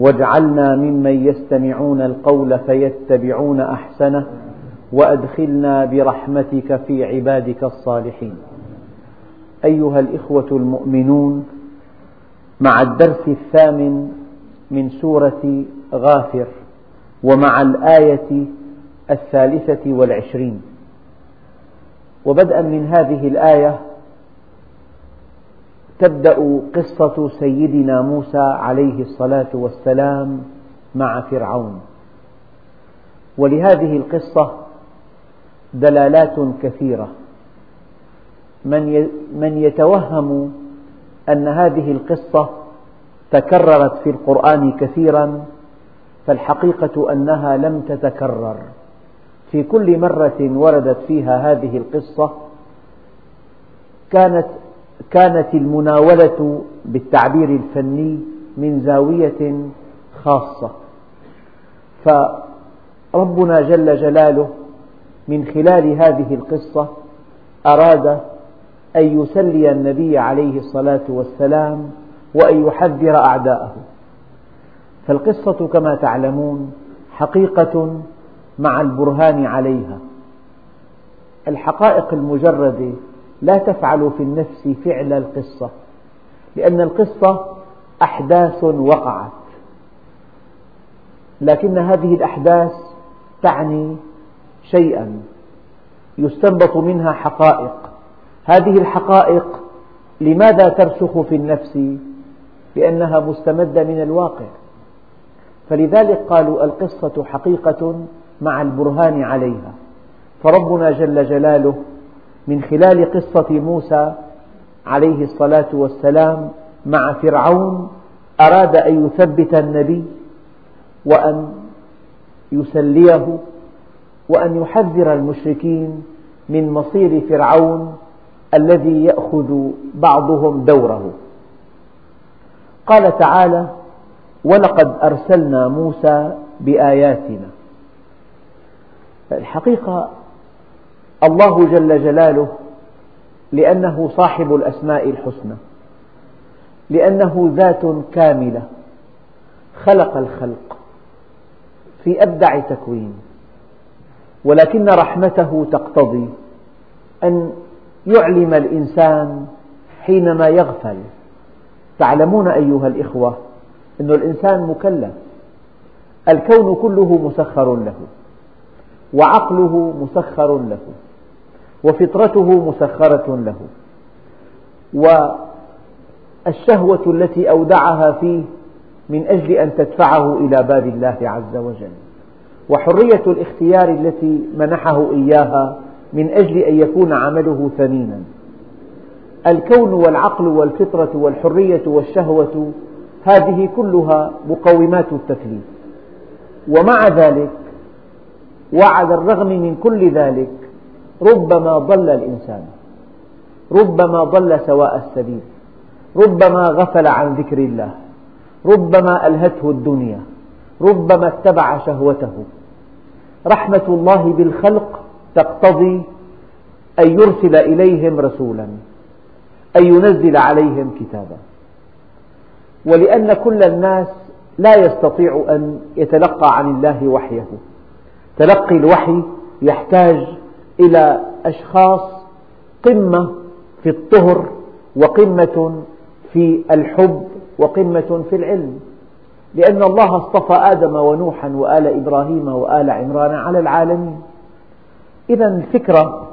واجعلنا ممن يستمعون القول فيتبعون أحسنه وأدخلنا برحمتك في عبادك الصالحين. أيها الإخوة المؤمنون مع الدرس الثامن من سورة غافر ومع الآية الثالثة والعشرين. وبدءا من هذه الآية تبدأ قصة سيدنا موسى عليه الصلاة والسلام مع فرعون. ولهذه القصة دلالات كثيرة. من يتوهم أن هذه القصة تكررت في القرآن كثيرا فالحقيقة أنها لم تتكرر. في كل مرة وردت فيها هذه القصة كانت كانت المناولة بالتعبير الفني من زاوية خاصة. فربنا جل جلاله من خلال هذه القصة أراد أن يسلي النبي عليه الصلاة والسلام وأن يحذر أعداءه. فالقصة كما تعلمون حقيقة مع البرهان عليها. الحقائق المجردة لا تفعل في النفس فعل القصة لأن القصة أحداث وقعت. لكن هذه الأحداث تعني شيئا يستنبط منها حقائق. هذه الحقائق لماذا ترسخ في النفس؟ لأنها مستمدة من الواقع. فلذلك قالوا القصة حقيقة مع البرهان عليها. فربنا جل جلاله من خلال قصة موسى عليه الصلاة والسلام مع فرعون أراد أن يثبت النبي وأن يسليه وأن يحذر المشركين من مصير فرعون الذي يأخذ بعضهم دوره. قال تعالى ولقد أرسلنا موسى بآياتنا الحقيقة الله جل جلاله لأنه صاحب الأسماء الحسنى لأنه ذات كاملة خلق الخلق في أبدع تكوين ولكن رحمته تقتضي أن يعلم الإنسان حينما يغفل. تعلمون أيها الإخوة أن الإنسان مكلف الكون كله مسخر له وعقله مسخر له. وفطرته مسخرة له. والشهوة التي أودعها فيه من أجل أن تدفعه إلى باب الله عز وجل. وحرية الاختيار التي منحه إياها من أجل أن يكون عمله ثمينا. الكون والعقل والفطرة والحرية والشهوة هذه كلها مقومات التكليف. ومع ذلك وعلى الرغم من كل ذلك ربما ضل الإنسان ربما ضل سواء السبيل ربما غفل عن ذكر الله ربما ألهته الدنيا ربما اتبع شهوته. رحمة الله بالخلق تقتضي أن يرسل إليهم رسولا أن ينزل عليهم كتابا. ولأن كل الناس لا يستطيع أن يتلقى عن الله وحيه. تلقي الوحي يحتاج إلى أشخاص قمة في الطهر وقمة في الحب وقمة في العلم. لأن الله اصطفى آدم ونوحا وآل إبراهيم وآل عمران على العالمين. إذا الفكرة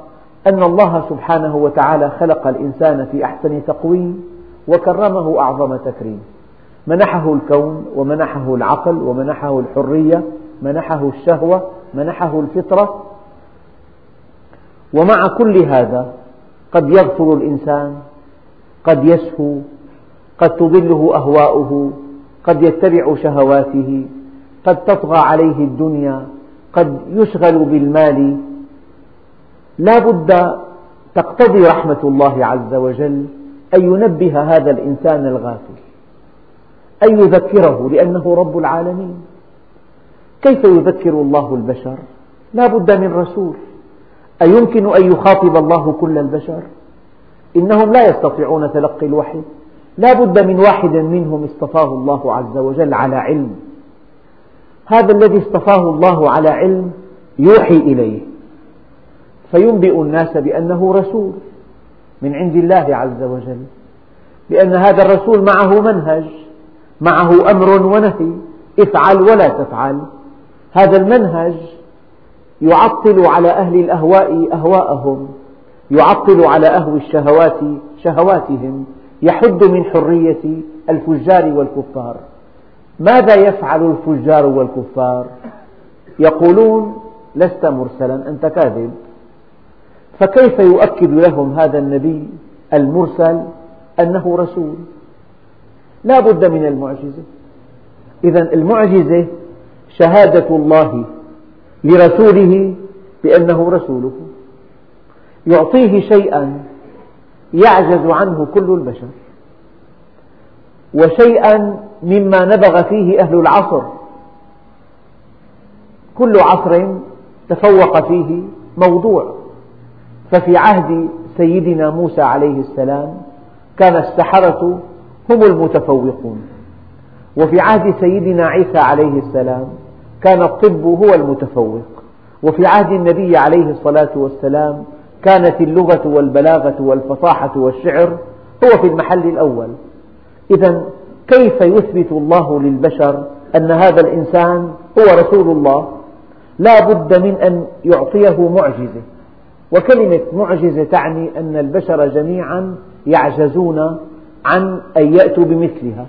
أن الله سبحانه وتعالى خلق الإنسان في أحسن تقويم وكرمه أعظم تكريم. منحه الكون ومنحه العقل ومنحه الحرية منحه الشهوة منحه الفطرة ومع كل هذا قد يغفر الإنسان قد يسهو قد تضله أهواؤه قد يتبع شهواته قد تطغى عليه الدنيا قد يشغل بالمال. لا بد تقتضي رحمة الله عز وجل أن ينبه هذا الإنسان الغافل أن يذكره لأنه رب العالمين. كيف يذكر الله البشر؟ لا بد من رسول. أيمكن أن يخاطب الله كل البشر؟ إنهم لا يستطيعون تلقي الوحي. لا بد من واحد منهم اصطفاه الله عز وجل على علم. هذا الذي اصطفاه الله على علم يوحي إليه. فينبئ الناس بأنه رسول من عند الله عز وجل. لأن هذا الرسول معه منهج معه أمر ونهي. افعل ولا تفعل. هذا المنهج يعطل على أهل الأهواء أهواءهم يعطل على أهل الشهوات شهواتهم يحد من حرية الفجار والكفار. ماذا يفعل الفجار والكفار؟ يقولون لست مرسلا أنت كاذب. فكيف يؤكد لهم هذا النبي المرسل أنه رسول؟ لا بد من المعجزة. إذا المعجزة شهادة الله لرسوله بأنه رسوله. يعطيه شيئا يعجز عنه كل البشر. وشيئا مما نبغ فيه أهل العصر. كل عصر تفوق فيه موضوع. ففي عهد سيدنا موسى عليه السلام كان السحرة هم المتفوقون. وفي عهد سيدنا عيسى عليه السلام كان الطب هو المتفوق. وفي عهد النبي عليه الصلاة والسلام كانت اللغة والبلاغة والفصاحة والشعر هو في المحل الأول. إذا كيف يثبت الله للبشر أن هذا الإنسان هو رسول الله؟ لا بد من أن يعطيه معجزة. وكلمة معجزة تعني أن البشر جميعا يعجزون عن أن يأتوا بمثلها.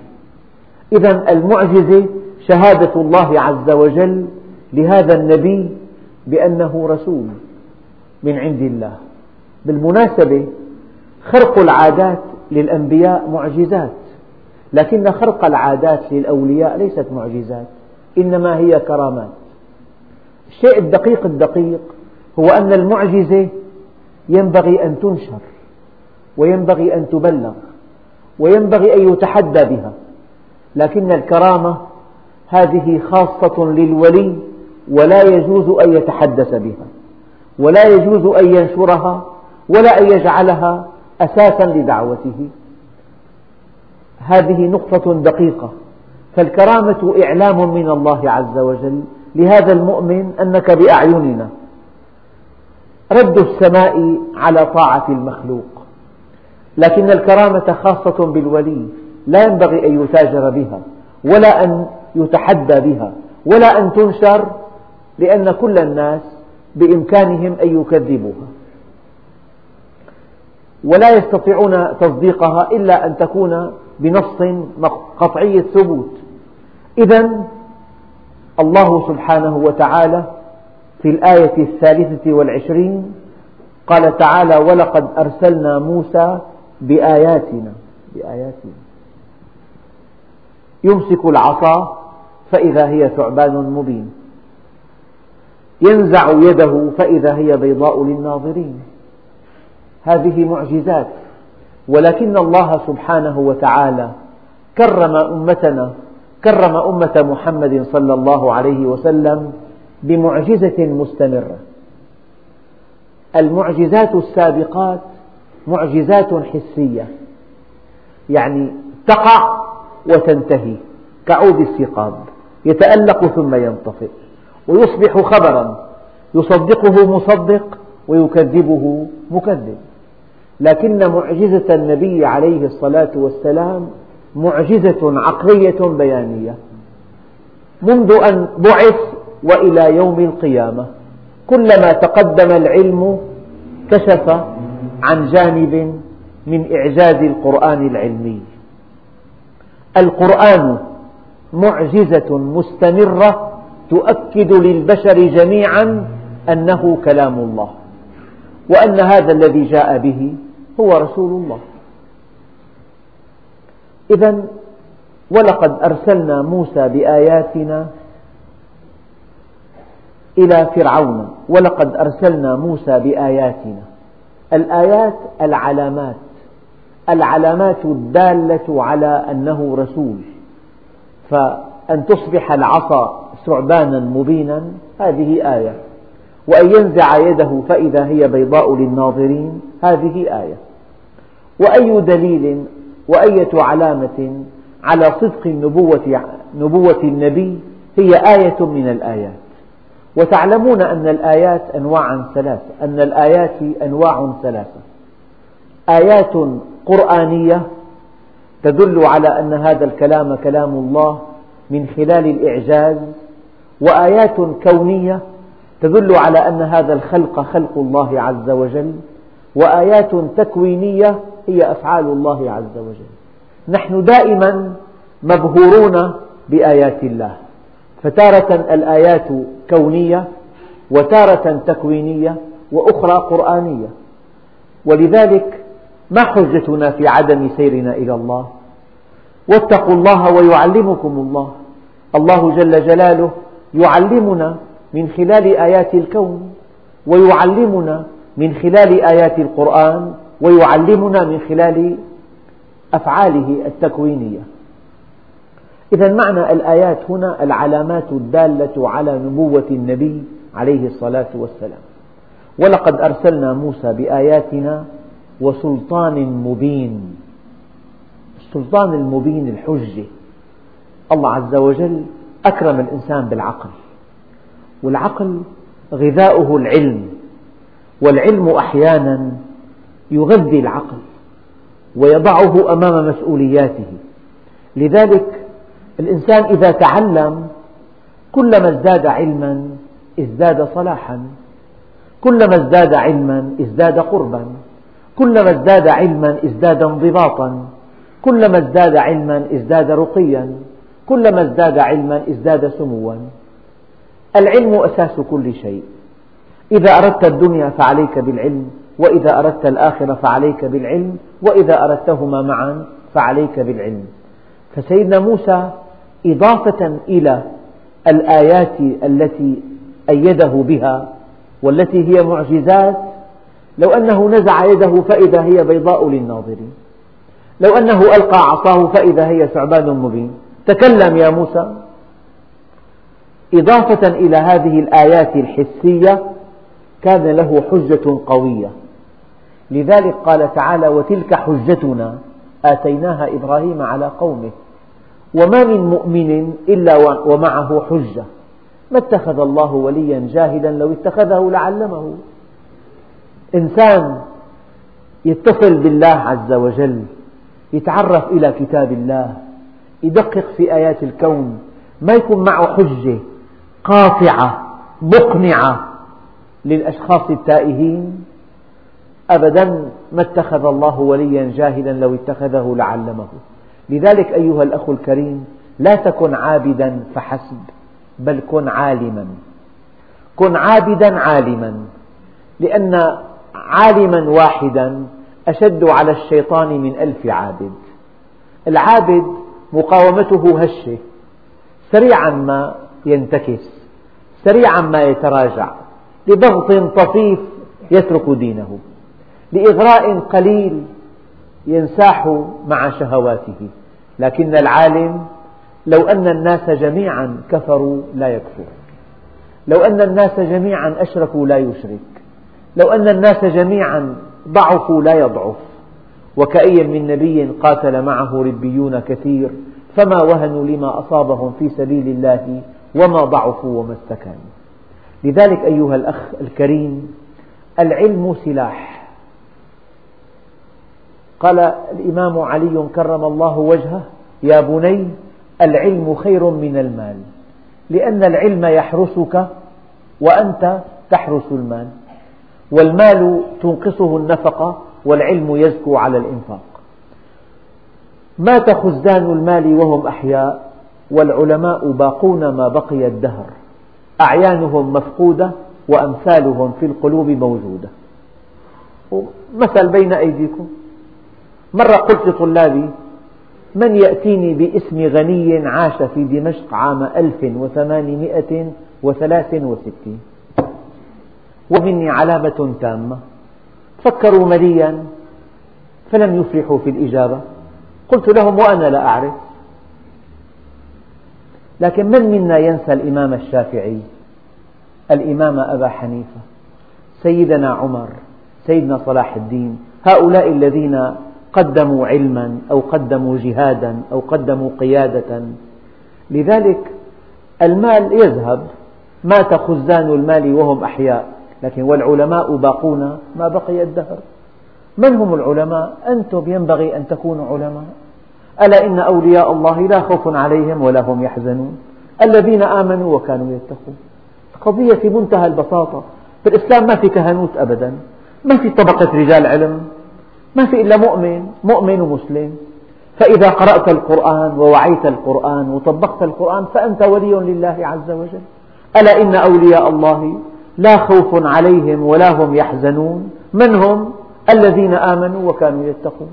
إذا المعجزة شهادة الله عز وجل لهذا النبي بأنه رسول من عند الله. بالمناسبة خرق العادات للأنبياء معجزات لكن خرق العادات للأولياء ليست معجزات إنما هي كرامات. الشيء الدقيق الدقيق هو أن المعجزة ينبغي أن تنشر وينبغي أن تبلغ وينبغي أن يتحدى بها لكن الكرامة هذه خاصة للولي ولا يجوز أن يتحدث بها ولا يجوز أن ينشرها ولا أن يجعلها أساسا لدعوته. هذه نقطة دقيقة. فالكرامة إعلام من الله عز وجل لهذا المؤمن أنك بأعيننا. رد السماء على طاعة المخلوق. لكن الكرامة خاصة بالولي لا ينبغي أن يتاجر بها ولا أن يتحدى بها. ولا أن تنشر لأن كل الناس بإمكانهم أن يكذبوها. ولا يستطيعون تصديقها إلا أن تكون بنص قطعي الثبوت. إذا الله سبحانه وتعالى في الآية الثالثة والعشرين قال تعالى ولقد أرسلنا موسى بآياتنا. بآياتنا. يمسك العصا فإذا هي ثعبان مبين. ينزع يده فإذا هي بيضاء للناظرين. هذه معجزات ولكن الله سبحانه وتعالى كرم أمتنا كرم أمة محمد صلى الله عليه وسلم بمعجزة مستمرة. المعجزات السابقات معجزات حسية يعني تقع وتنتهي كعود السقاب يتألق ثم ينطفئ ويصبح خبرا يصدقه مصدق ويكذبه مكذب. لكن معجزة النبي عليه الصلاة والسلام معجزة عقلية بيانية. منذ أن بعث وإلى يوم القيامة كلما تقدم العلم كشف عن جانب من إعجاز القرآن العلمي. القرآن معجزة مستمرة تؤكد للبشر جميعا أنه كلام الله وأن هذا الذي جاء به هو رسول الله. إذا ولقد أرسلنا موسى بآياتنا إلى فرعون ولقد أرسلنا موسى بآياتنا. الآيات العلامات العلامات الدالة على أنه رسول. فأن تصبح العصا ثعبانا مبينا هذه آية. وأن ينزع يده فإذا هي بيضاء للناظرين هذه آية. وأي دليل وأية علامة على صدق النبوة نبوة النبي هي آية من الآيات. وتعلمون أن الآيات أنواعا ثلاثة أن الآيات أنواع ثلاثة. آيات قرآنية تدل على أن هذا الكلام كلام الله من خلال الإعجاز وآيات كونية تدل على أن هذا الخلق خلق الله عز وجل وآيات تكوينية هي أفعال الله عز وجل. نحن دائما مبهورون بآيات الله فتارة الآيات كونية وتارة تكوينية وأخرى قرآنية. ولذلك ما حجتنا في عدم سيرنا إلى الله؟ واتقوا الله ويعلمكم الله. الله جل جلاله يعلمنا من خلال آيات الكون ويعلمنا من خلال آيات القرآن ويعلمنا من خلال أفعاله التكوينية. إذا معنى الآيات هنا العلامات الدالة على نبوة النبي عليه الصلاة والسلام. ولقد أرسلنا موسى بآياتنا وسلطان مبين. السلطان المبين الحجة. الله عز وجل أكرم الإنسان بالعقل. والعقل غذاؤه العلم. والعلم أحيانا يغذي العقل ويضعه أمام مسؤولياته. لذلك الإنسان إذا تعلم كلما ازداد علما ازداد صلاحا. كلما ازداد علما ازداد قربا. كلما ازداد علما ازداد انضباطا. كلما ازداد علما ازداد رقيا. كلما ازداد علما ازداد سموا. العلم أساس كل شيء. إذا أردت الدنيا فعليك بالعلم وإذا أردت الآخرة فعليك بالعلم وإذا أردتهما معا فعليك بالعلم. فسيدنا موسى إضافة إلى الآيات التي أيده بها والتي هي معجزات لو أنه نزع يده فإذا هي بيضاء للناظرين. لو أنه ألقى عصاه فإذا هي ثعبان مبين. تكلم يا موسى. إضافة إلى هذه الآيات الحسية كان له حجة قوية. لذلك قال تعالى وتلك حجتنا آتيناها إبراهيم على قومه. وما من مؤمن إلا ومعه حجة. ما اتخذ الله وليا جاهلا لو اتخذه لعلمه. إنسان يتصل بالله عز وجل يتعرف إلى كتاب الله يدقق في آيات الكون ما يكون معه حجة قاطعة مقنعة للأشخاص التائهين. أبدا ما اتخذ الله وليا جاهلا لو اتخذه لعلمه. لذلك أيها الأخ الكريم لا تكن عابدا فحسب بل كن عالما. كن عابدا عالما لأن عالما واحدا أشد على الشيطان من ألف عابد. العابد مقاومته هشة سريعا ما ينتكس سريعا ما يتراجع لضغط طفيف يترك دينه لإغراء قليل ينساح مع شهواته. لكن العالم لو أن الناس جميعا كفروا لا يكفر لو أن الناس جميعا أشركوا لا يشرك. لو أن الناس جميعا ضعفوا لا يضعف وكأي من نبي قاتل معه ربيون كثير فما وهنوا لما أصابهم في سبيل الله وما ضعفوا وما استكانوا. لذلك أيها الأخ الكريم العلم سلاح. قال الإمام علي كرم الله وجهه يا بني العلم خير من المال لأن العلم يحرسك وأنت تحرس المال. والمال تنقصه النفقة والعلم يزكو على الإنفاق. مات خزان المال وهم أحياء والعلماء باقون ما بقي الدهر. أعيانهم مفقودة وأمثالهم في القلوب موجودة. مثل بين أيديكم. مرة قلت لطلابي من يأتيني باسم غني عاش في دمشق عام 1863 ومني علامة تامة. فكروا مليا فلم يفلحوا في الإجابة. قلت لهم وأنا لا أعرف. لكن من منا ينسى الإمام الشافعي؟ الإمام أبا حنيفة سيدنا عمر سيدنا صلاح الدين. هؤلاء الذين قدموا علما أو قدموا جهادا أو قدموا قيادة. لذلك المال يذهب. مات خزان المال وهم أحياء. لكن والعلماء باقون ما بقي الدهر. من هم العلماء؟ أنتم ينبغي أن تكونوا علماء. ألا إن أولياء الله لا خوف عليهم ولا هم يحزنون. الذين آمنوا وكانوا يتقون. قضية في منتهى البساطة. في الإسلام ما في كهنوت أبدا. ما في طبقة رجال علم. ما في إلا مؤمن مؤمن ومسلم. فإذا قرأت القرآن ووعيت القرآن وطبقت القرآن فأنت ولي لله عز وجل. ألا إن أولياء الله لا خوف عليهم ولا هم يحزنون. من هم؟ الذين آمنوا وكانوا يتقون.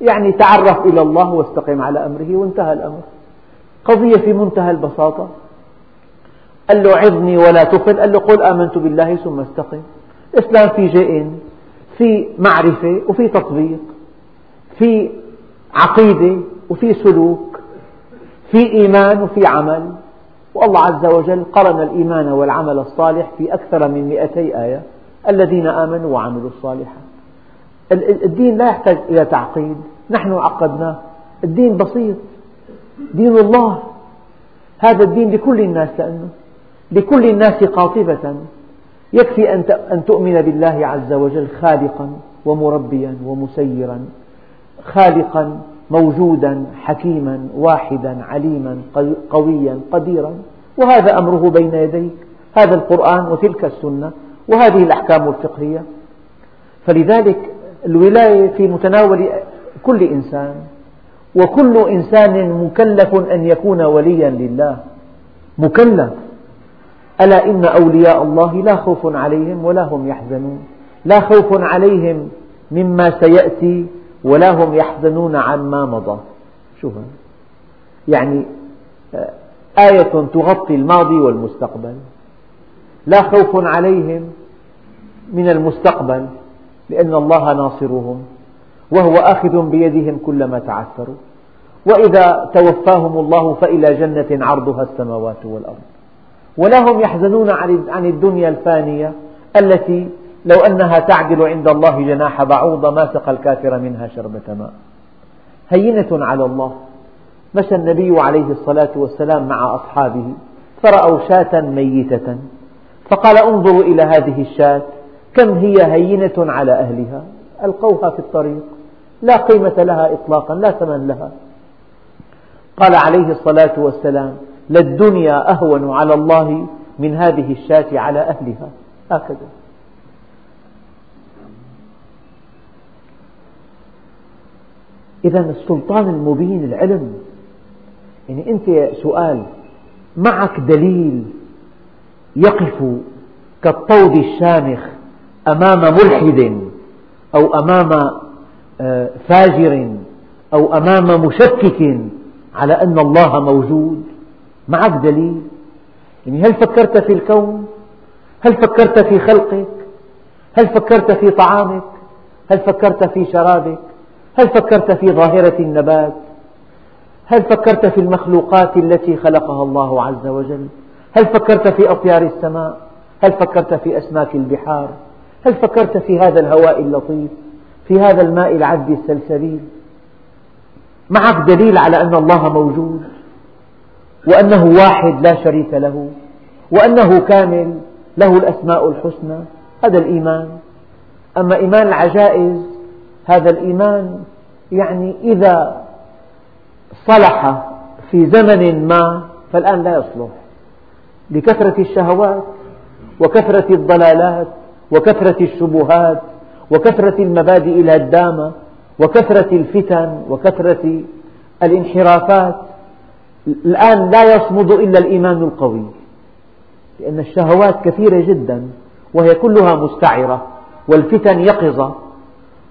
يعني تعرف إلى الله واستقم على أمره وانتهى الأمر. قضية في منتهى البساطة. قال له عظني ولا تقل قال له قل آمنت بالله ثم استقم. الإسلام في شيئين في معرفة وفي تطبيق في عقيدة وفي سلوك في إيمان وفي عمل. والله عز وجل قرن الإيمان والعمل الصالح في أكثر من مئتي آية. الذين آمنوا وعملوا الصالحات. الدين لا يحتاج إلى تعقيد. نحن عقدناه. الدين بسيط. دين الله. هذا الدين لكل الناس لأنه. لكل الناس قاطبة. يكفي أن تؤمن بالله عز وجل خالقا ومربيا ومسيرا. خالقا موجودا حكيما واحدا عليما قويا قديرا. وهذا أمره بين يديك. هذا القرآن وتلك السنة وهذه الأحكام الفقهية. فلذلك الولاية في متناول كل إنسان وكل إنسان مكلف أن يكون وليا لله. مكلف. ألا إن أولياء الله لا خوف عليهم ولا هم يحزنون. لا خوف عليهم مما سيأتي ولا هم يحزنون عما مضى. شوف. يعني آه، آية تغطي الماضي والمستقبل. لا خوف عليهم من المستقبل لأن الله ناصرهم وهو آخذ بيدهم كلما تعثروا. وإذا توفاهم الله فإلى جنة عرضها السماوات والأرض. ولا هم يحزنون عن الدنيا الفانية التي لو أنها تعدل عند الله جناح بعوضة ما سقى الكافر منها شربة ماء. هينة على الله. مشى النبي عليه الصلاة والسلام مع أصحابه فرأوا شاة ميتة فقال انظروا إلى هذه الشاة كم هي هينة على أهلها؟ ألقوها في الطريق. لا قيمة لها إطلاقا لا ثمن لها. قال عليه الصلاة والسلام للدنيا أهون على الله من هذه الشاة على أهلها. هكذا. إذا السلطان المبين العلم. يعني أنت سؤال معك دليل يقف كالطود الشامخ أمام ملحد أو أمام آه، فاجر أو أمام مشكك على أن الله موجود؟ معك دليل؟ يعني هل فكرت في الكون؟ هل فكرت في خلقك؟ هل فكرت في طعامك؟ هل فكرت في شرابك؟ هل فكرت في ظاهرة النبات؟ هل فكرت في المخلوقات التي خلقها الله عز وجل؟ هل فكرت في أطيار السماء؟ هل فكرت في أسماك البحار؟ هل فكرت في هذا الهواء اللطيف؟ في هذا الماء العذب السلسبيل؟ معك دليل على أن الله موجود وأنه واحد لا شريك له وأنه كامل له الأسماء الحسنى هذا الإيمان. أما إيمان العجائز هذا الإيمان يعني إذا صلح في زمن ما فالآن لا يصلح. لكثرة الشهوات وكثرة الضلالات وكثرة الشبهات وكثرة المبادئ الهدامة وكثرة الفتن وكثرة الانحرافات الآن لا يصمد إلا الإيمان القوي. لأن الشهوات كثيرة جدا وهي كلها مستعرة والفتن يقظة.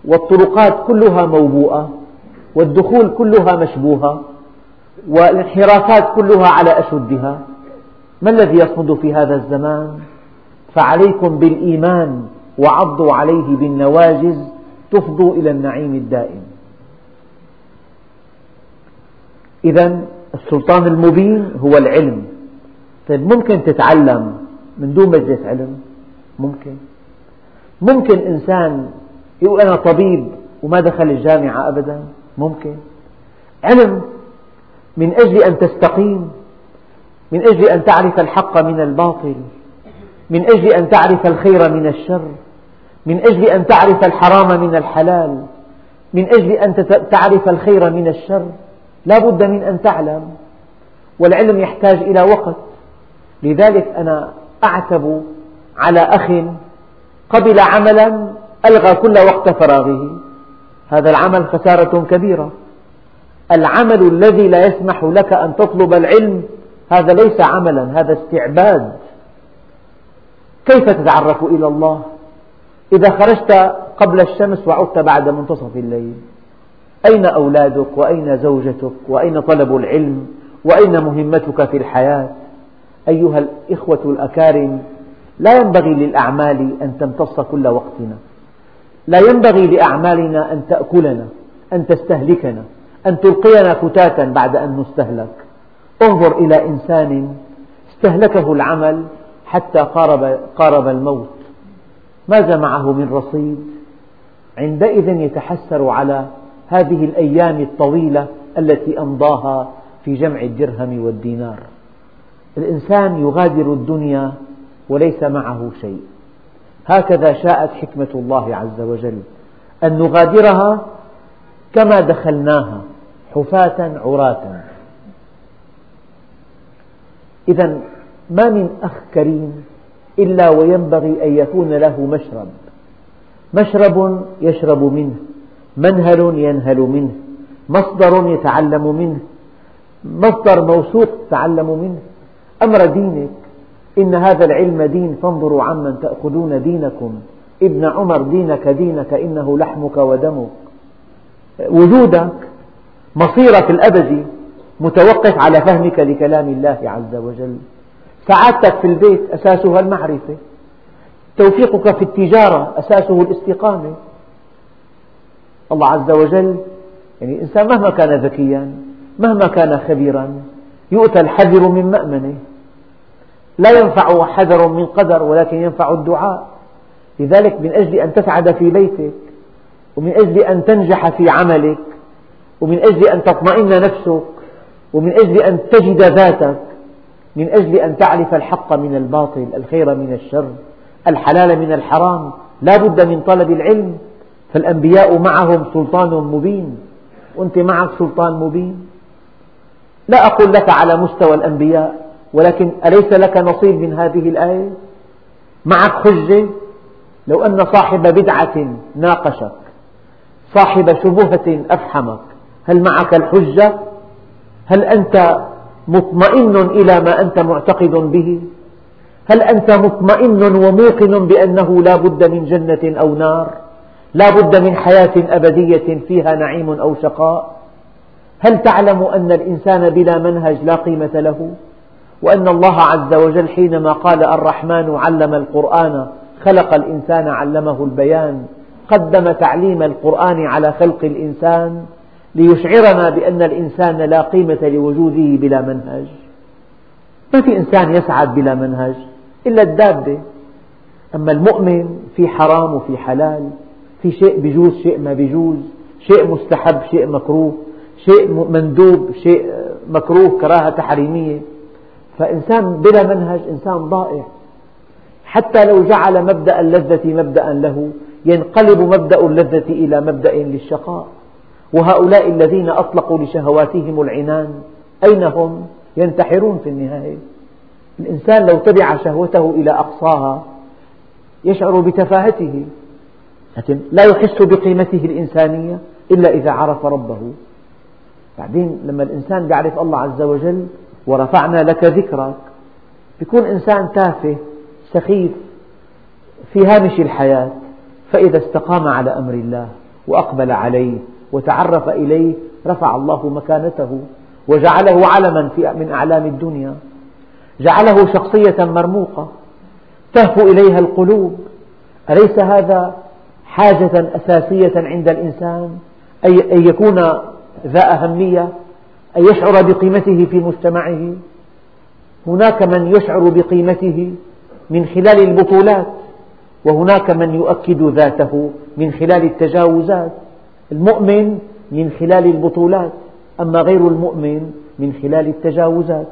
والطرقات كلها موبوءة والدخول كلها مشبوهة والانحرافات كلها على أشدها. ما الذي يصمد في هذا الزمان؟ فعليكم بالإيمان وعضوا عليه بالنواجز تفضوا إلى النعيم الدائم. إذا السلطان المبين هو العلم. طيب ممكن تتعلم من دون مجلس علم؟ ممكن. ممكن إنسان يقول أنا طبيب وما دخل الجامعة أبدا. ممكن. علم من أجل أن تستقيم من أجل أن تعرف الحق من الباطل من أجل أن تعرف الخير من الشر من أجل أن تعرف الحرام من الحلال من أجل أن تعرف الخير من الشر. لا بد من أن تعلم والعلم يحتاج إلى وقت. لذلك أنا أعتب على أخ قبل عملا ألغى كل وقت فراغه. هذا العمل خسارة كبيرة. العمل الذي لا يسمح لك أن تطلب العلم هذا ليس عملا هذا استعباد. كيف تتعرف إلى الله؟ إذا خرجت قبل الشمس وعدت بعد منتصف الليل أين أولادك؟ وأين زوجتك؟ وأين طلب العلم؟ وأين مهمتك في الحياة؟ أيها الإخوة الأكارم لا ينبغي للأعمال أن تمتص كل وقتنا. لا ينبغي لأعمالنا أن تأكلنا أن تستهلكنا أن تلقينا فتاتا بعد أن نستهلك. انظر إلى إنسان استهلكه العمل حتى قارب, قارب الموت. ماذا معه من رصيد؟ عندئذ يتحسر على هذه الأيام الطويلة التي أمضاها في جمع الدرهم والدينار. الإنسان يغادر الدنيا وليس معه شيء. هكذا شاءت حكمة الله عز وجل. أن نغادرها كما دخلناها حفاة عراة. إذا ما من أخ كريم إلا وينبغي أن يكون له مشرب. مشرب يشرب منه منهل ينهل منه مصدر يتعلم منه مصدر موثوق يتعلم منه. أمر دينك إن هذا العلم دين فانظروا عمن تأخذون دينكم. ابن عمر دينك دينك إنه لحمك ودمك. وجودك مصيرك الأبدي متوقف على فهمك لكلام الله عز وجل. سعادتك في البيت أساسها المعرفة. توفيقك في التجارة أساسه الاستقامة. الله عز وجل يعني الإنسان مهما كان ذكيا مهما كان خبيرا يؤتى الحذر من مأمنه. لا ينفع حذر من قدر ولكن ينفع الدعاء. لذلك من أجل أن تسعد في بيتك ومن أجل أن تنجح في عملك ومن أجل أن تطمئن نفسك ومن أجل أن تجد ذاتك من أجل أن تعرف الحق من الباطل الخير من الشر الحلال من الحرام لا بد من طلب العلم. فالأنبياء معهم سلطان مبين. وأنت معك سلطان مبين. لا أقول لك على مستوى الأنبياء. ولكن أليس لك نصيب من هذه الآية؟ معك حجة؟ لو أن صاحب بدعة ناقشك صاحب شبهة أفحمك هل معك الحجة؟ هل أنت مطمئن إلى ما أنت معتقد به؟ هل أنت مطمئن وموقن بأنه لا بد من جنة أو نار؟ لا بد من حياة أبدية فيها نعيم أو شقاء؟ هل تعلم أن الإنسان بلا منهج لا قيمة له؟ وأن الله عز وجل حينما قال الرحمن علم القرآن خلق الإنسان علمه البيان قدم تعليم القرآن على خلق الإنسان ليشعرنا بأن الإنسان لا قيمة لوجوده بلا منهج. ما في إنسان يسعد بلا منهج إلا الدابة. أما المؤمن في حرام وفي حلال في شيء بيجوز شيء ما بيجوز شيء مستحب شيء مكروه شيء مندوب شيء مكروه كراهة تحريمية فإنسان بلا منهج إنسان ضائع. حتى لو جعل مبدأ اللذة مبدأ له ينقلب مبدأ اللذة إلى مبدأ للشقاء. وهؤلاء الذين أطلقوا لشهواتهم العنان أين هم؟ ينتحرون في النهاية. الإنسان لو تبع شهوته إلى أقصاها يشعر بتفاهته. لكن لا يحس بقيمته الإنسانية إلا إذا عرف ربه. بعدين لما الإنسان يعرف الله عز وجل ورفعنا لك ذكرك. يكون إنسان تافه سخيف في هامش الحياة فإذا استقام على أمر الله وأقبل عليه وتعرف إليه رفع الله مكانته وجعله علما من أعلام الدنيا. جعله شخصية مرموقة تهفو إليها القلوب. أليس هذا حاجة أساسية عند الإنسان؟ أن يكون ذا أهمية؟ أن يشعر بقيمته في مجتمعه. هناك من يشعر بقيمته من خلال البطولات وهناك من يؤكد ذاته من خلال التجاوزات. المؤمن من خلال البطولات أما غير المؤمن من خلال التجاوزات.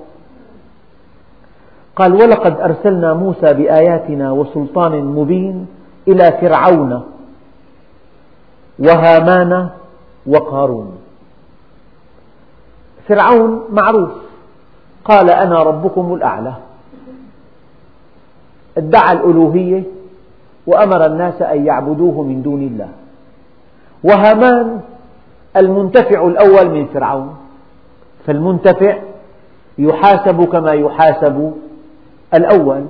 قال ولقد أرسلنا موسى بآياتنا وسلطان مبين إلى فرعون وهامان وقارون. فرعون معروف. قال أنا ربكم الأعلى. ادعى الألوهية وأمر الناس أن يعبدوه من دون الله. وهامان المنتفع الأول من فرعون. فالمنتفع يحاسب كما يحاسب الأول.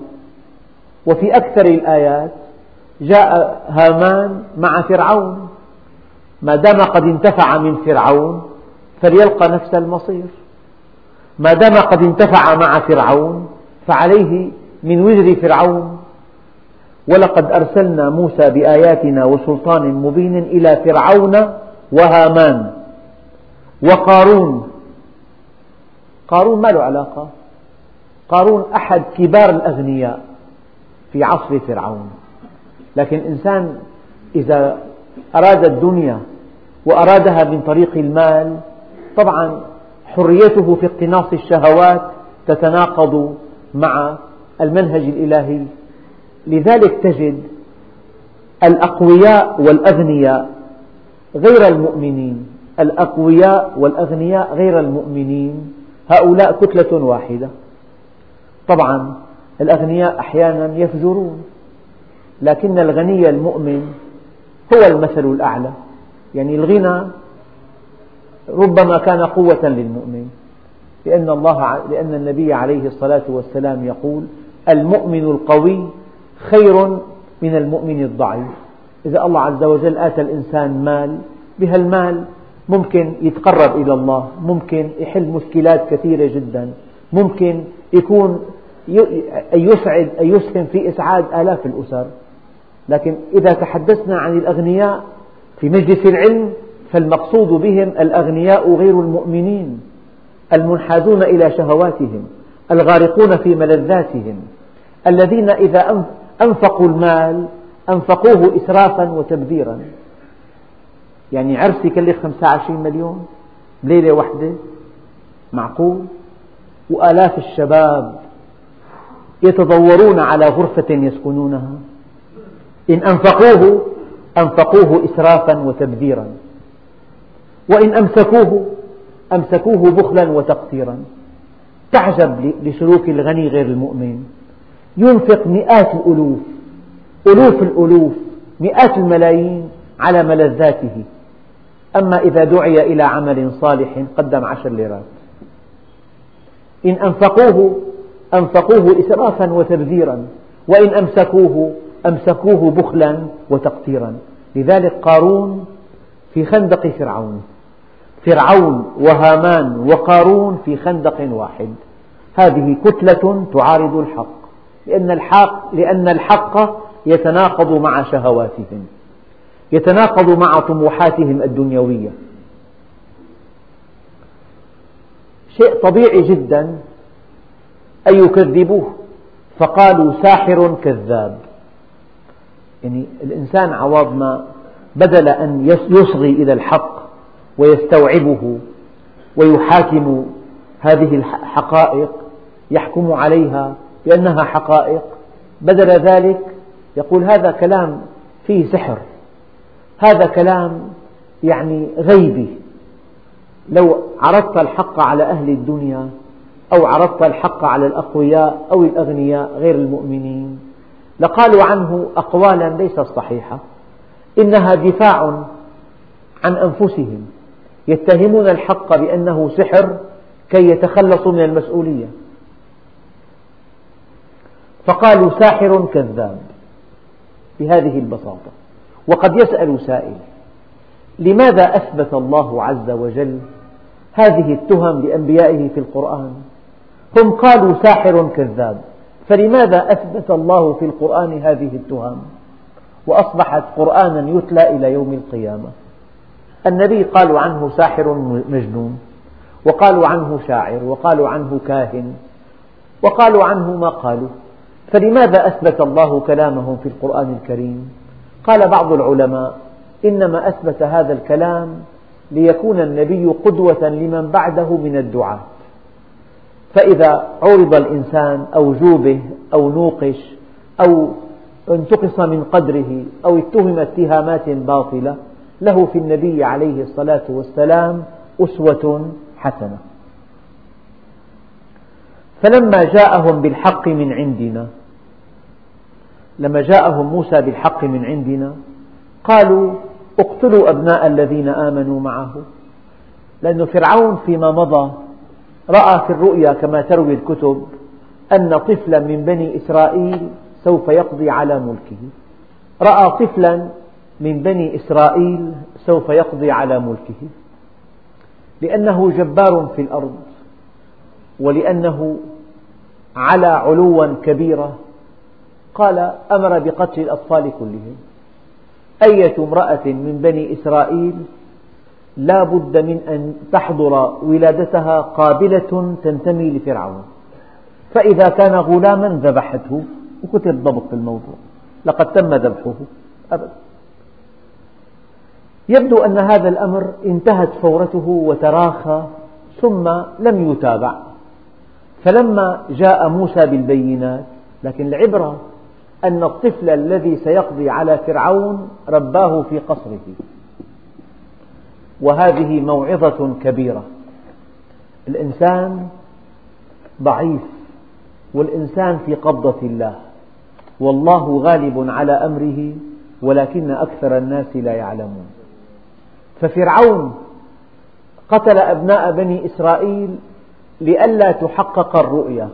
وفي أكثر الآيات جاء هامان مع فرعون. ما دام قد انتفع من فرعون فليلقى نفس المصير. ما دام قد انتفع مع فرعون فعليه من وزر فرعون. ولقد أرسلنا موسى بآياتنا وسلطان مبين إلى فرعون وهامان وقارون. قارون ما له علاقة. قارون أحد كبار الأغنياء في عصر فرعون. لكن الإنسان إذا أراد الدنيا وأرادها من طريق المال طبعا حريته في اقتناص الشهوات تتناقض مع المنهج الإلهي. لذلك تجد الأقوياء والأغنياء غير المؤمنين. الأقوياء والأغنياء غير المؤمنين. هؤلاء كتلة واحدة. طبعا الأغنياء أحيانا يفجرون لكن الغني المؤمن هو المثل الأعلى. يعني الغنى ربما كان قوة للمؤمن. لأن, الله لأن النبي عليه الصلاة والسلام يقول المؤمن القوي خير من المؤمن الضعيف. إذا الله عز وجل آتى الإنسان مال بهالمال ممكن يتقرب إلى الله ممكن يحل مشكلات كثيرة جدا ممكن يكون يسعد أن يسهم في إسعاد آلاف الأسر. لكن إذا تحدثنا عن الأغنياء في مجلس العلم فالمقصود بهم الأغنياء غير المؤمنين المنحازون إلى شهواتهم الغارقون في ملذاتهم الذين إذا أنفقوا المال أنفقوه إسرافا وتبذيرا. يعني عرس يكلف 25 مليون بليلة واحدة معقول؟ وآلاف الشباب يتضورون على غرفة يسكنونها. إن أنفقوه أنفقوه إسرافا وتبذيرا. وإن أمسكوه أمسكوه بخلا وتقتيرا تعجب لسلوك الغني غير المؤمن. ينفق مئات الألوف ألوف الألوف مئات الملايين على ملذاته. أما إذا دعي إلى عمل صالح قدم عشر ليرات. إن أنفقوه أنفقوه إسرافا وتبذيرا. وإن أمسكوه أمسكوه بخلا وتقتيرا لذلك قارون في خندق فرعون. فرعون وهامان وقارون في خندق واحد. هذه كتلة تعارض الحق لأن الحق, لأن الحق يتناقض مع شهواتهم يتناقض مع طموحاتهم الدنيوية. شيء طبيعي جدا أن يكذبوه. فقالوا ساحر كذاب. يعني الإنسان عوض ما بدل أن يصغي إلى الحق ويستوعبه ويحاكم هذه الحقائق يحكم عليها بأنها حقائق. بدل ذلك يقول هذا كلام فيه سحر هذا كلام يعني غيبي. لو عرضت الحق على أهل الدنيا أو عرضت الحق على الأقوياء أو الأغنياء غير المؤمنين لقالوا عنه أقوالا ليست صحيحة إنها دفاع عن أنفسهم. يتهمون الحق بأنه سحر كي يتخلصوا من المسؤولية. فقالوا ساحر كذاب بهذه البساطة. وقد يسأل سائل لماذا أثبت الله عز وجل هذه التهم لأنبيائه في القرآن؟ هم قالوا ساحر كذاب. فلماذا أثبت الله في القرآن هذه التهم؟ وأصبحت قرآنا يتلى إلى يوم القيامة. النبي قالوا عنه ساحر مجنون وقالوا عنه شاعر وقالوا عنه كاهن وقالوا عنه ما قالوا. فلماذا أثبت الله كلامهم في القرآن الكريم؟ قال بعض العلماء إنما أثبت هذا الكلام ليكون النبي قدوة لمن بعده من الدعاة. فإذا عرض الإنسان أو جوبه أو نوقش أو انتقص من قدره أو اتهم اتهامات باطلة له في النبي عليه الصلاة والسلام أسوة حسنة. فلما جاءهم بالحق من عندنا لما جاءهم موسى بالحق من عندنا قالوا اقتلوا أبناء الذين آمنوا معه. لأن فرعون فيما مضى رأى في الرؤيا كما تروي الكتب أن طفلا من بني إسرائيل سوف يقضي على ملكه. رأى طفلا من بني إسرائيل سوف يقضي على ملكه لأنه جبار في الأرض ولأنه على علوا كبيرا قال أمر بقتل الأطفال كلهم. أية امرأة من بني إسرائيل لا بد من أن تحضر ولادتها قابلة تنتمي لفرعون. فإذا كان غلاما ذبحته وكتب ضبط الموضوع. لقد تم ذبحه. أبدا. يبدو أن هذا الأمر انتهت فورته وتراخى ثم لم يتابع. فلما جاء موسى بالبينات لكن العبرة أن الطفل الذي سيقضي على فرعون رباه في قصره. وهذه موعظة كبيرة. الإنسان ضعيف والإنسان في قبضة الله. والله غالب على أمره ولكن أكثر الناس لا يعلمون. ففرعون قتل أبناء بني إسرائيل لئلا تحقق الرؤيا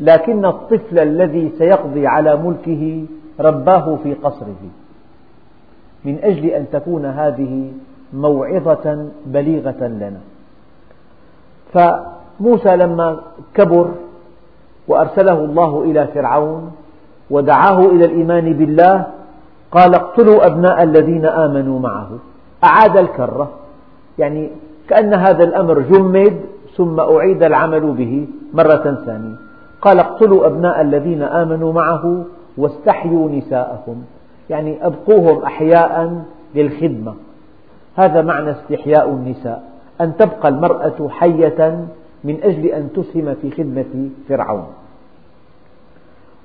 لكن الطفل الذي سيقضي على ملكه رباه في قصره. من أجل أن تكون هذه موعظة بليغة لنا. فموسى لما كبر وأرسله الله إلى فرعون ودعاه إلى الإيمان بالله قال اقتلوا أبناء الذين آمنوا معه. أعاد الكرة. يعني كأن هذا الأمر جمد ثم أعيد العمل به مرة ثانية. قال اقتلوا أبناء الذين آمنوا معه واستحيوا نساءهم. يعني أبقوهم أحياء للخدمة. هذا معنى استحياء النساء. أن تبقى المرأة حية من أجل أن تسهم في خدمة فرعون.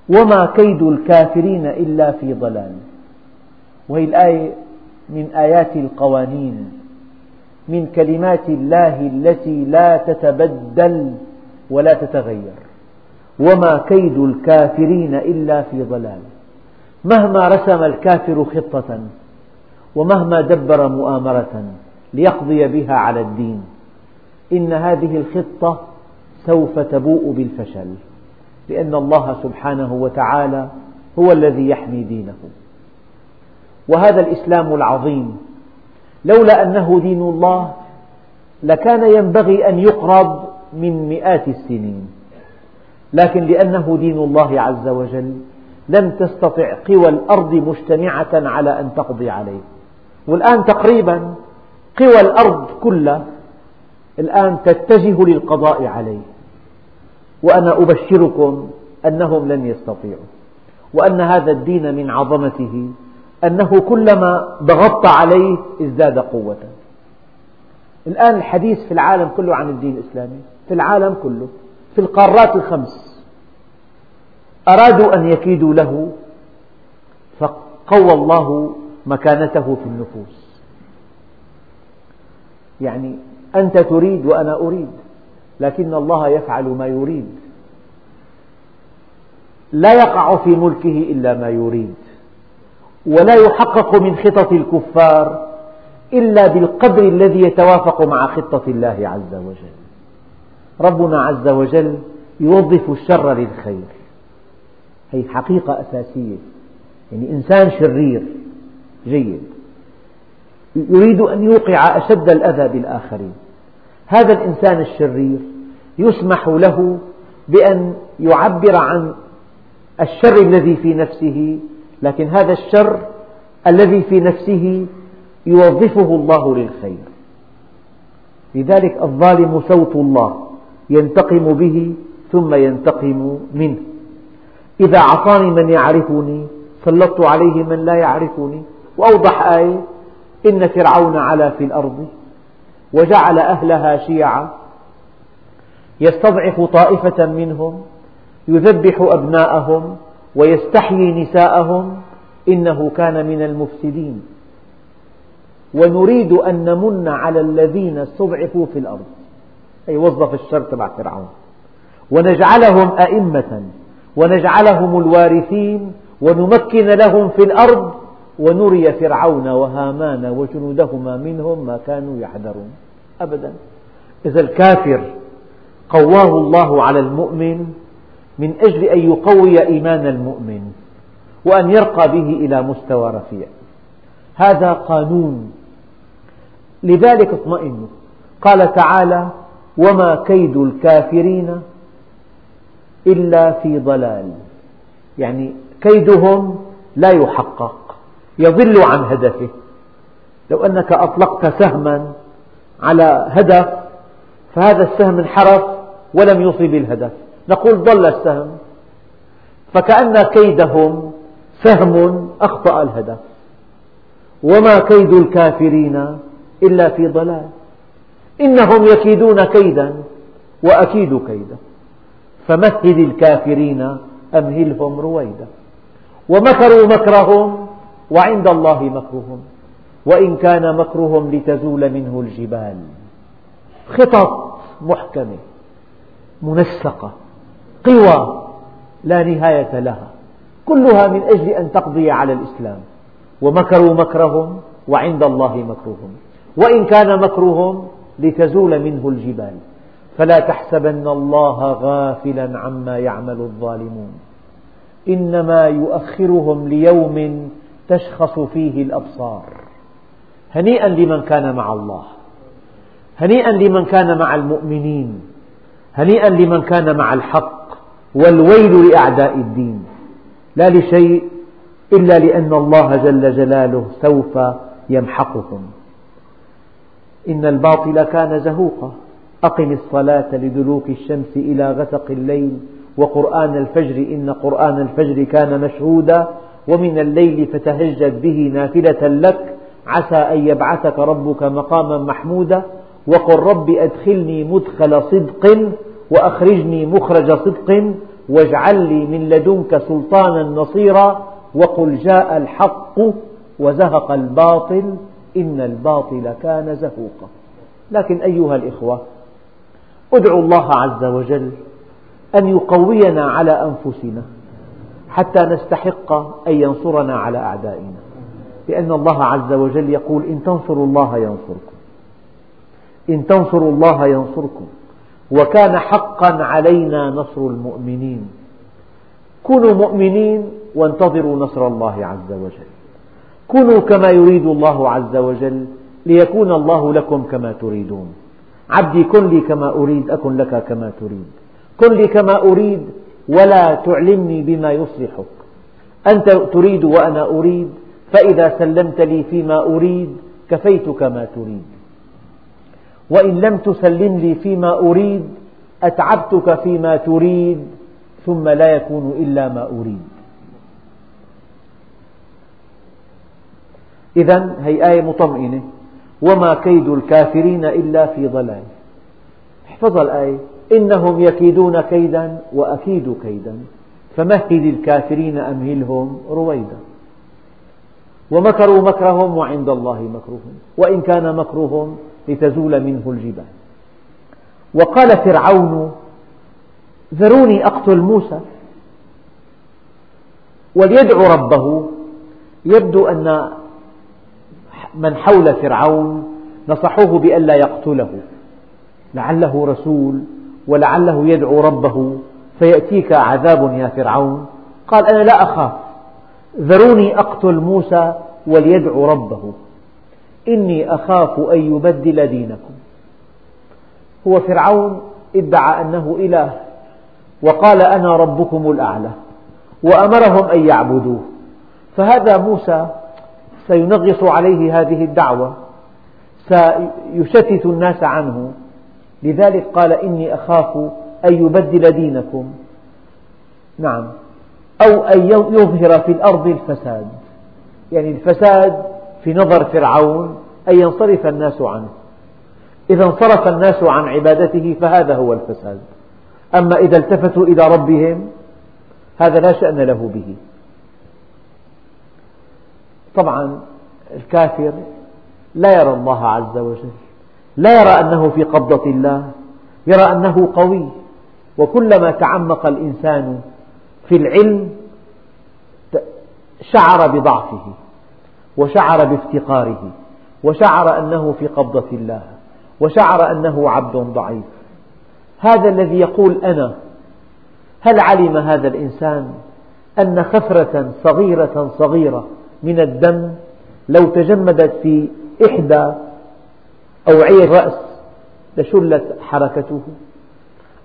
وما كيد الكافرين إلا في ضلال. وهي الآية من آيات القوانين من كلمات الله التي لا تتبدل ولا تتغير. وما كيد الكافرين إلا في ضلال. مهما رسم الكافر خطة ومهما دبر مؤامرة ليقضي بها على الدين. إن هذه الخطة سوف تبوء بالفشل لأن الله سبحانه وتعالى هو الذي يحمي دينه. وهذا الإسلام العظيم. لولا أنه دين الله لكان ينبغي أن يقرض من مئات السنين. لكن لأنه دين الله عز وجل لم تستطع قوى الأرض مجتمعة على أن تقضي عليه. والآن تقريبا قوى الأرض كلها الآن تتجه للقضاء عليه. وأنا أبشركم أنهم لن يستطيعوا. وأن هذا الدين من عظمته. أنه كلما ضغطت عليه ازداد قوة. الآن الحديث في العالم كله عن الدين الإسلامي في العالم كله في القارات الخمس. أرادوا أن يكيدوا له فقوى الله مكانته في النفوس. يعني أنت تريد وأنا أريد لكن الله يفعل ما يريد. لا يقع في ملكه إلا ما يريد. ولا يحقق من خطط الكفار إلا بالقدر الذي يتوافق مع خطة الله عز وجل. ربنا عز وجل يوظف الشر للخير. هي حقيقة أساسية. يعني إنسان شرير جيد. يريد أن يوقع أشد الأذى بالآخرين. هذا الإنسان الشرير يسمح له بأن يعبر عن الشر الذي في نفسه لكن هذا الشر الذي في نفسه يوظفه الله للخير. لذلك الظالم صوت الله ينتقم به ثم ينتقم منه. إذا أعطاني من يعرفني سلطت عليه من لا يعرفني وأوضح آية إن فرعون علا في الأرض وجعل أهلها شيعا يستضعف طائفة منهم يذبح أبناءهم ويستحيي نساءهم إنه كان من المفسدين. ونريد أن نمن على الذين استضعفوا في الأرض. أي وظف الشر تبع فرعون. ونجعلهم أئمة. ونجعلهم الوارثين. ونمكن لهم في الأرض. ونري فرعون وهامان وجنودهما منهم ما كانوا يحذرون. أبدا. إذا الكافر قواه الله على المؤمن. من أجل أن يقوي إيمان المؤمن وأن يرقى به إلى مستوى رفيع. هذا قانون. لذلك اطمئنوا. قال تعالى وما كيد الكافرين إلا في ضلال. يعني كيدهم لا يحقق يضل عن هدفه. لو أنك أطلقت سهما على هدف فهذا السهم انحرف ولم يصب الهدف. نقول ضل السهم. فكأن كيدهم سهم أخطأ الهدف. وما كيد الكافرين إلا في ضلال. إنهم يكيدون كيدا وأكيد كيدا. فمهل الكافرين أمهلهم رويدا. ومكروا مكرهم وعند الله مكرهم. وإن كان مكرهم لتزول منه الجبال. خطط محكمة منسقة. قوى لا نهاية لها. كلها من أجل أن تقضي على الإسلام. ومكروا مكرهم وعند الله مكرهم. وإن كان مكرهم لتزول منه الجبال. فلا تحسبن الله غافلا عما يعمل الظالمون. إنما يؤخرهم ليوم تشخص فيه الأبصار. هنيئا لمن كان مع الله. هنيئا لمن كان مع المؤمنين. هنيئا لمن كان مع الحق. والويل لأعداء الدين. لا لشيء إلا لأن الله جل جلاله سوف يمحقهم. إن الباطل كان زهوقا. أقم الصلاة لدلوك الشمس إلى غسق الليل وقرآن الفجر. إن قرآن الفجر كان مشهودا. ومن الليل فتهجد به نافلة لك. عسى أن يبعثك ربك مقاما محمودا. وقل رب أدخلني مدخل صدق وأخرجني مخرج صدق. واجعل لي من لدنك سلطانا نصيرا وقل جاء الحق وزهق الباطل إن الباطل كان زهوقا. لكن أيها الإخوة ادعوا الله عز وجل أن يقوينا على أنفسنا حتى نستحق أن ينصرنا على أعدائنا. لأن الله عز وجل يقول إن تنصروا الله ينصركم إن تنصروا الله ينصركم. وكان حقا علينا نصر المؤمنين. كونوا مؤمنين وانتظروا نصر الله عز وجل. كونوا كما يريد الله عز وجل ليكون الله لكم كما تريدون. عبدي كن لي كما أريد أكن لك كما تريد. كن لي كما أريد ولا تعلمني بما يصلحك. أنت تريد وأنا أريد فإذا سلمت لي فيما أريد كفيتك ما تريد. وإن لم تسلم لي فيما أريد أتعبتك فيما تريد ثم لا يكون إلا ما أريد. إذا هي آية مطمئنة. وما كيد الكافرين إلا في ضلال. احفظ الآية. إنهم يكيدون كيدا وأكيد كيدا. فمهل الكافرين أمهلهم رويدا. ومكروا مكرهم وعند الله مكرهم. وإن كان مكرهم لتزول منه الجبال. وقال فرعون ذروني أقتل موسى. وليدعو ربه يبدو أن من حول فرعون نصحوه بألا يقتله. لعله رسول ولعله يدعو ربه فيأتيك عذاب يا فرعون. قال أنا لا أخاف. ذروني أقتل موسى وليدعو ربه. إني أخاف أن يبدل دينكم. هو فرعون ادعى أنه إله وقال أنا ربكم الأعلى وأمرهم أن يعبدوه. فهذا موسى سينغص عليه هذه الدعوة سيشتت الناس عنه. لذلك قال إني أخاف أن يبدل دينكم. نعم. أو أن يظهر في الأرض الفساد. يعني الفساد في نظر فرعون أن ينصرف الناس عنه. إذا انصرف الناس عن عبادته فهذا هو الفساد. أما إذا التفتوا إلى ربهم هذا لا شأن له به. طبعا الكافر لا يرى الله عز وجل لا يرى أنه في قبضة الله يرى أنه قوي. وكلما تعمق الإنسان في العلم شعر بضعفه. وشعر بافتقاره وشعر أنه في قبضة الله وشعر أنه عبد ضعيف. هذا الذي يقول أنا هل علم هذا الإنسان أن خفرة صغيرة صغيرة من الدم لو تجمدت في إحدى أوعية الرأس لشلت حركته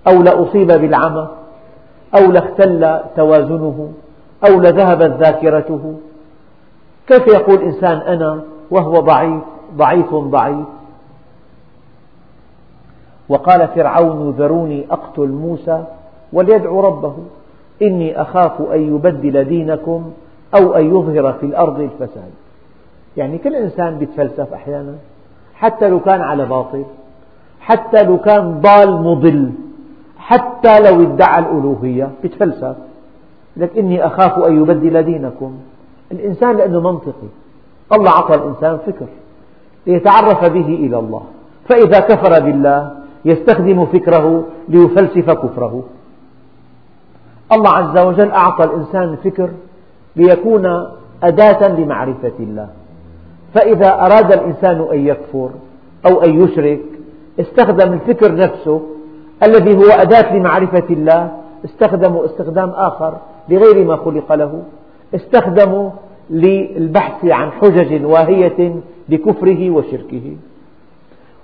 أو لأصيب بالعمى أو لاختل توازنه أو لذهبت ذاكرته؟ كيف يقول إنسان أنا وهو ضعيف ضعيف ضعيف؟ وقال فرعون ذروني أقتل موسى وليدعو ربه إني أخاف أن يبدل دينكم أو أن يظهر في الأرض الفساد. يعني كل إنسان يتفلسف أحيانا حتى لو كان على باطل حتى لو كان ضال مضل حتى لو ادعى الألوهية يتفلسف لك إني أخاف أن يبدل دينكم الإنسان لأنه منطقي. الله أعطى الإنسان فكر ليتعرف به إلى الله. فإذا كفر بالله يستخدم فكره ليفلسف كفره. الله عز وجل أعطى الإنسان الفكر ليكون أداة لمعرفة الله. فإذا أراد الإنسان أن يكفر أو أن يشرك استخدم الفكر نفسه الذي هو أداة لمعرفة الله استخدموا استخدام آخر لغير ما خلق له. استخدموا للبحث عن حجج واهية لكفره وشركه.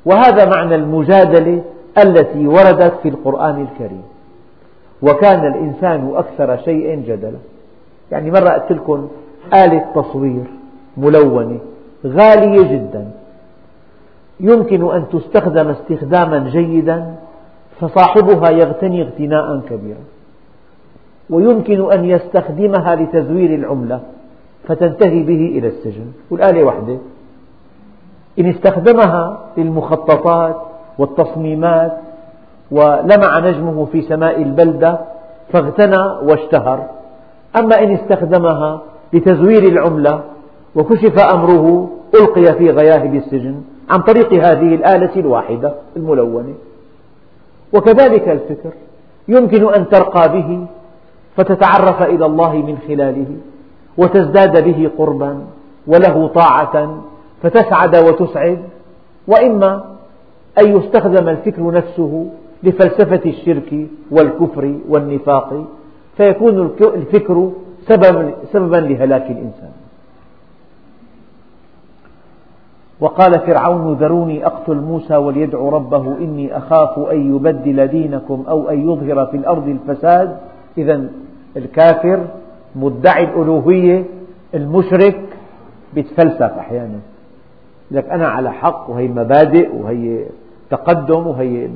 وهذا معنى المجادلة التي وردت في القرآن الكريم. وكان الإنسان أكثر شيء جدلا. يعني مرة قلت لكم آلة تصوير ملونة غالية جدا. يمكن أن تستخدم استخداما جيدا فصاحبها يغتني اغتناء كبيرا. ويمكن أن يستخدمها لتزوير العملة فتنتهي به إلى السجن. والآلة وحدة إن استخدمها للمخططات والتصميمات ولمع نجمه في سماء البلدة فاغتنى واشتهر. أما إن استخدمها لتزوير العملة وكشف أمره ألقي في غياهب السجن عن طريق هذه الآلة الواحدة الملونة. وكذلك الفكر يمكن أن ترقى به فتتعرف إلى الله من خلاله وتزداد به قربا وله طاعة فتسعد وتسعد. وإما أن يستخدم الفكر نفسه لفلسفة الشرك والكفر والنفاق فيكون الفكر سببا لهلاك الإنسان. وقال فرعون ذروني أقتل موسى وليدعو ربه إني أخاف أن يبدل دينكم أو أن يظهر في الأرض الفساد. إذا الكافر مدعي الألوهية المشرك يتفلسف أحيانا. لك أنا على حق وهي مبادئ وهي تقدم وهي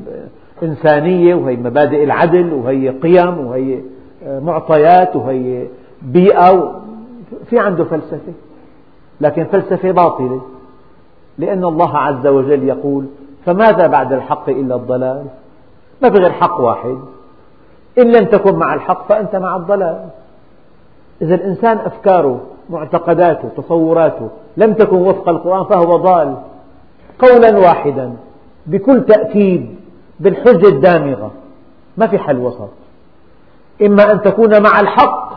إنسانية وهي مبادئ العدل وهي قيم وهي معطيات وهي بيئة في عنده فلسفة. لكن فلسفة باطلة. لأن الله عز وجل يقول فماذا بعد الحق إلا الضلال؟ ما في غير حق واحد. إن لم تكن مع الحق فأنت مع الضلال. إذا الإنسان أفكاره معتقداته تصوراته لم تكن وفق القرآن فهو ضال. قولا واحدا بكل تأكيد بالحجة الدامغة. ما في حل وسط. إما أن تكون مع الحق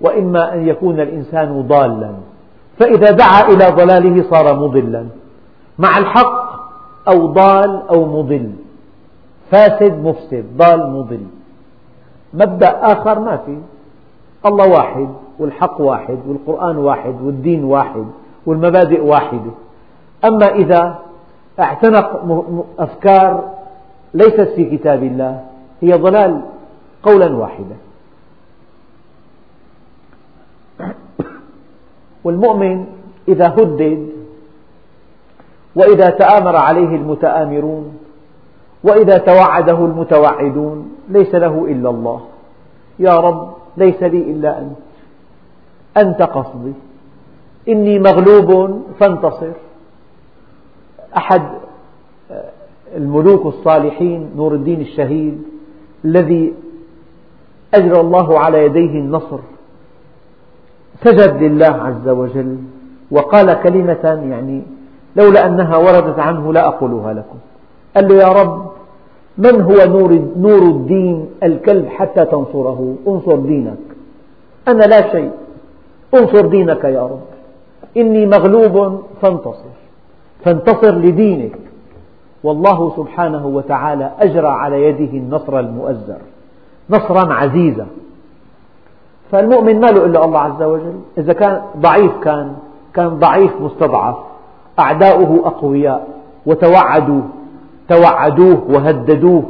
وإما أن يكون الإنسان ضالا. فإذا دعا إلى ضلاله صار مضلا. مع الحق أو ضال أو مضل. فاسد مفسد ضال مضل. مبدأ آخر ما في. الله واحد والحق واحد والقرآن واحد والدين واحد والمبادئ واحدة. أما إذا اعتنق أفكار ليست في كتاب الله هي ضلال قولا واحدا. والمؤمن إذا هدد وإذا تآمر عليه المتآمرون وإذا توعده المتوعدون ليس له إلا الله. يا رب ليس لي إلا أنت. أنت قصدي. إني مغلوب فانتصر. أحد الملوك الصالحين نور الدين الشهيد الذي أجرى الله على يديه النصر. سجد لله عز وجل وقال كلمة يعني لولا أنها وردت عنه لا أقولها لكم. قال له يا رب من هو نور, نور الدين الكلب حتى تنصره؟ انصر دينك. أنا لا شيء. انصر دينك يا رب. إني مغلوب فانتصر. فانتصر لدينك. والله سبحانه وتعالى أجرى على يده النصر المؤزر. نصرا عزيزا. فالمؤمن ما له إلا الله عز وجل. إذا كان ضعيف كان كان ضعيف مستضعف. أعداؤه أقوياء. وتوعدوا. توعدوه وهددوه.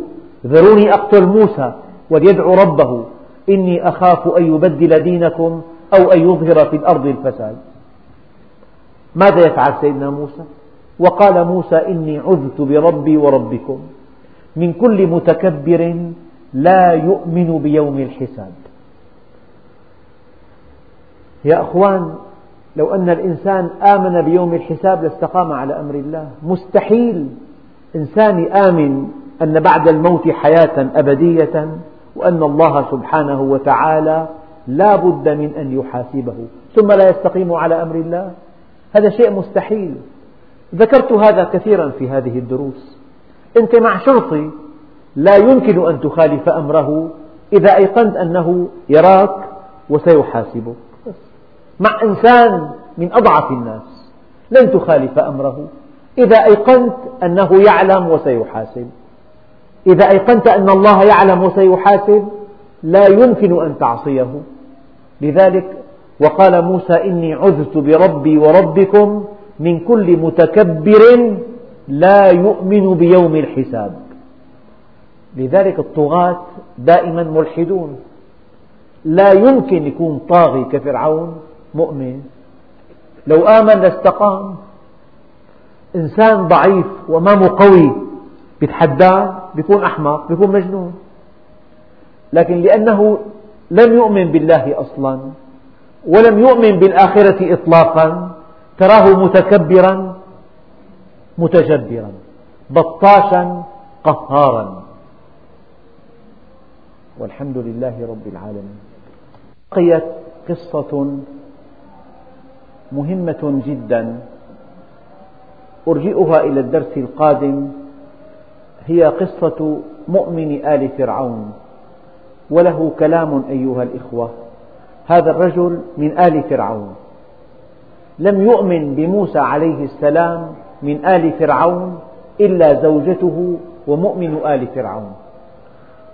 ذروني أقتل موسى وليدعو ربه. إني أخاف أن يبدل دينكم أو أن يظهر في الأرض الفساد. ماذا يفعل سيدنا موسى؟ وقال موسى إني عذت بربي وربكم. من كل متكبر لا يؤمن بيوم الحساب. يا أخوان لو أن الإنسان آمن بيوم الحساب لاستقام على أمر الله مستحيل إنسان آمن أن بعد الموت حياة أبدية وأن الله سبحانه وتعالى لا بد من أن يحاسبه. ثم لا يستقيم على أمر الله. هذا شيء مستحيل. ذكرت هذا كثيرا في هذه الدروس. أنت مع شرطي لا يمكن أن تخالف أمره إذا أيقنت أنه يراك وسيحاسبك. مع إنسان من أضعف الناس لن تخالف أمره. إذا أيقنت أنه يعلم وسيحاسب. إذا أيقنت أن الله يعلم وسيحاسب لا يمكن أن تعصيه. لذلك وقال موسى إني عذت بربي وربكم من كل متكبر لا يؤمن بيوم الحساب. لذلك الطغاة دائما ملحدون. لا يمكن يكون طاغي كفرعون مؤمن. لو آمن لاستقام. إنسان ضعيف وأمامه قوي بيتحداه بيكون أحمق بيكون مجنون. لكن لأنه لم يؤمن بالله أصلا ولم يؤمن بالآخرة إطلاقا تراه متكبرا متجبرا بطاشا قهارا. والحمد لله رب العالمين. بقيت قصة مهمة جدا. أرجئها إلى الدرس القادم هي قصة مؤمن آل فرعون. وله كلام أيها الإخوة هذا الرجل من آل فرعون. لم يؤمن بموسى عليه السلام من آل فرعون إلا زوجته ومؤمن آل فرعون.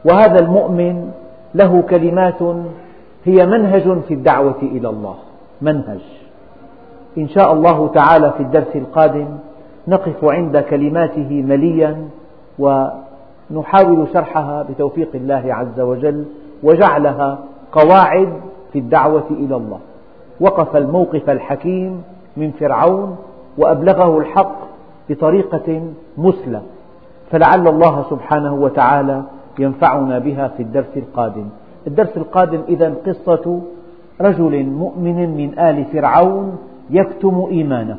وهذا المؤمن له كلمات هي منهج في الدعوة إلى الله منهج. إن شاء الله تعالى في الدرس القادم نقف عند كلماته مليا ونحاول شرحها بتوفيق الله عز وجل وجعلها قواعد في الدعوة إلى الله. وقف الموقف الحكيم من فرعون وأبلغه الحق بطريقة مثلى فلعل الله سبحانه وتعالى ينفعنا بها في الدرس القادم. الدرس القادم إذا قصة رجل مؤمن من آل فرعون يكتم إيمانه.